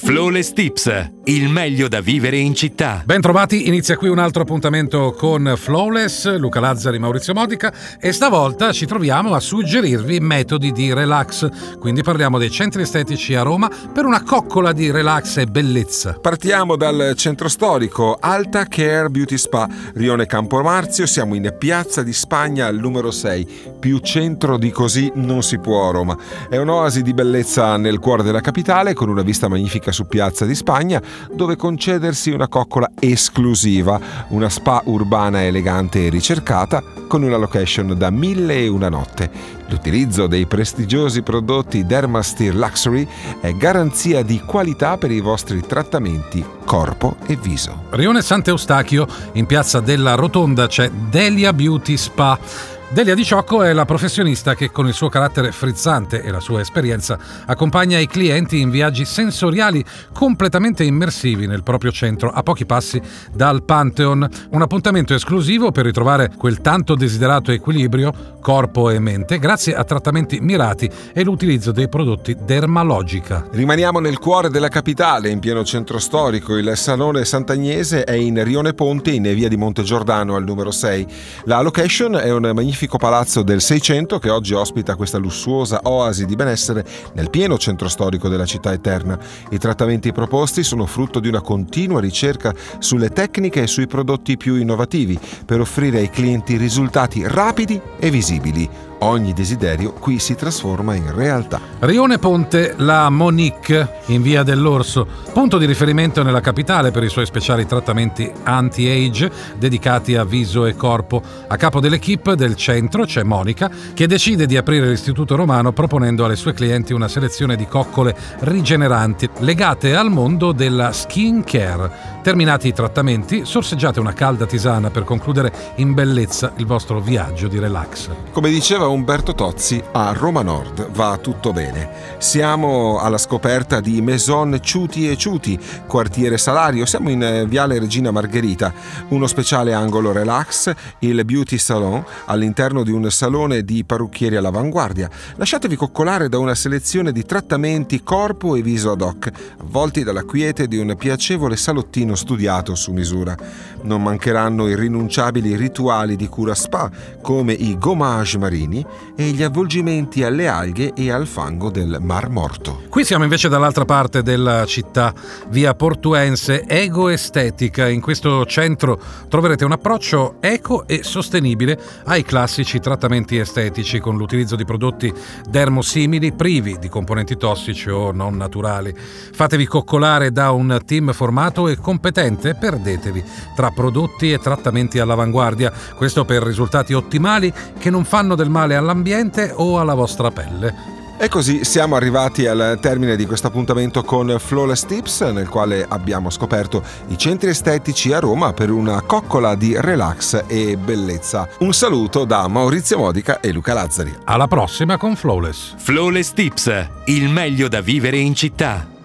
Flawless Tips, il meglio da vivere in città. Ben trovati, inizia qui un altro appuntamento con Flawless, Luca Lazzari, Maurizio Modica e stavolta ci troviamo a suggerirvi metodi di relax. Quindi parliamo dei centri estetici a Roma per una coccola di relax e bellezza. Partiamo dal centro storico, Alta Care Beauty Spa, Rione Campo Marzio, siamo in Piazza di Spagna al numero 6. Più centro di così non si può a Roma. È un'oasi di bellezza nel cuore della capitale con una vista magnifica su Piazza di Spagna, dove concedersi una coccola esclusiva, una spa urbana elegante e ricercata, con una location da mille e una notte. L'utilizzo dei prestigiosi prodotti Dermastir Luxury è garanzia di qualità per i vostri trattamenti corpo e viso. Rione Sant'Eustachio, in piazza della Rotonda c'è Delia Beauty Spa Delia Di Ciocco è la professionista che con il suo carattere frizzante e la sua esperienza accompagna i clienti in viaggi sensoriali completamente immersivi nel proprio centro a pochi passi dal Pantheon, un appuntamento esclusivo per ritrovare quel tanto desiderato equilibrio corpo e mente grazie a trattamenti mirati e l'utilizzo dei prodotti Dermalogica. Rimaniamo nel cuore della capitale, in pieno centro storico, il Salone Sant'Agnese è in Rione Ponte in via di Monte Giordano al numero 6. La location è un magnifico magnifico palazzo del Seicento che oggi ospita questa lussuosa oasi di benessere nel pieno centro storico della città eterna. I trattamenti proposti sono frutto di una continua ricerca sulle tecniche e sui prodotti più innovativi per offrire ai clienti risultati rapidi e visibili Ogni desiderio qui si trasforma in realtà. Rione Ponte, la Monique, in via dell'Orso, punto di riferimento nella capitale per i suoi speciali trattamenti anti-age dedicati a viso e corpo. A capo dell'equipe del centro c'è Monica, che decide di aprire l'istituto romano proponendo alle sue clienti una selezione di coccole rigeneranti legate al mondo della skin care. Terminati i trattamenti, sorseggiate una calda tisana per concludere in bellezza il vostro viaggio di relax. Come diceva Umberto Tozzi, a Roma Nord va tutto bene. Siamo alla scoperta di Maison Ciuti e Ciuti, quartiere Salario. Siamo in eh, Viale Regina Margherita, uno speciale angolo relax, il Beauty Salon, all'interno di un salone di parrucchieri all'avanguardia. Lasciatevi coccolare da una selezione di trattamenti corpo e viso ad hoc, avvolti dalla quiete di un piacevole salottino studiato su misura. Non mancheranno i rinunciabili rituali di cura spa, come i gommage marini e gli avvolgimenti alle alghe e al fango del Mar Morto. Qui siamo invece dall'altra parte della città, via Portuense, Ego Estetica. In questo centro troverete un approccio eco e sostenibile ai classici trattamenti estetici con l'utilizzo di prodotti dermosimili privi di componenti tossici o non naturali. Fatevi coccolare da un team formato e competente, perdetevi tra prodotti e trattamenti all'avanguardia, questo per risultati ottimali che non fanno del male all'ambiente o alla vostra pelle. E così siamo arrivati al termine di questo appuntamento con Flawless Tips, nel quale abbiamo scoperto i centri estetici a Roma per una coccola di relax e bellezza. Un saluto da Maurizio Modica e Luca Lazzari. Alla prossima con Flawless. Flawless Tips, il meglio da vivere in città.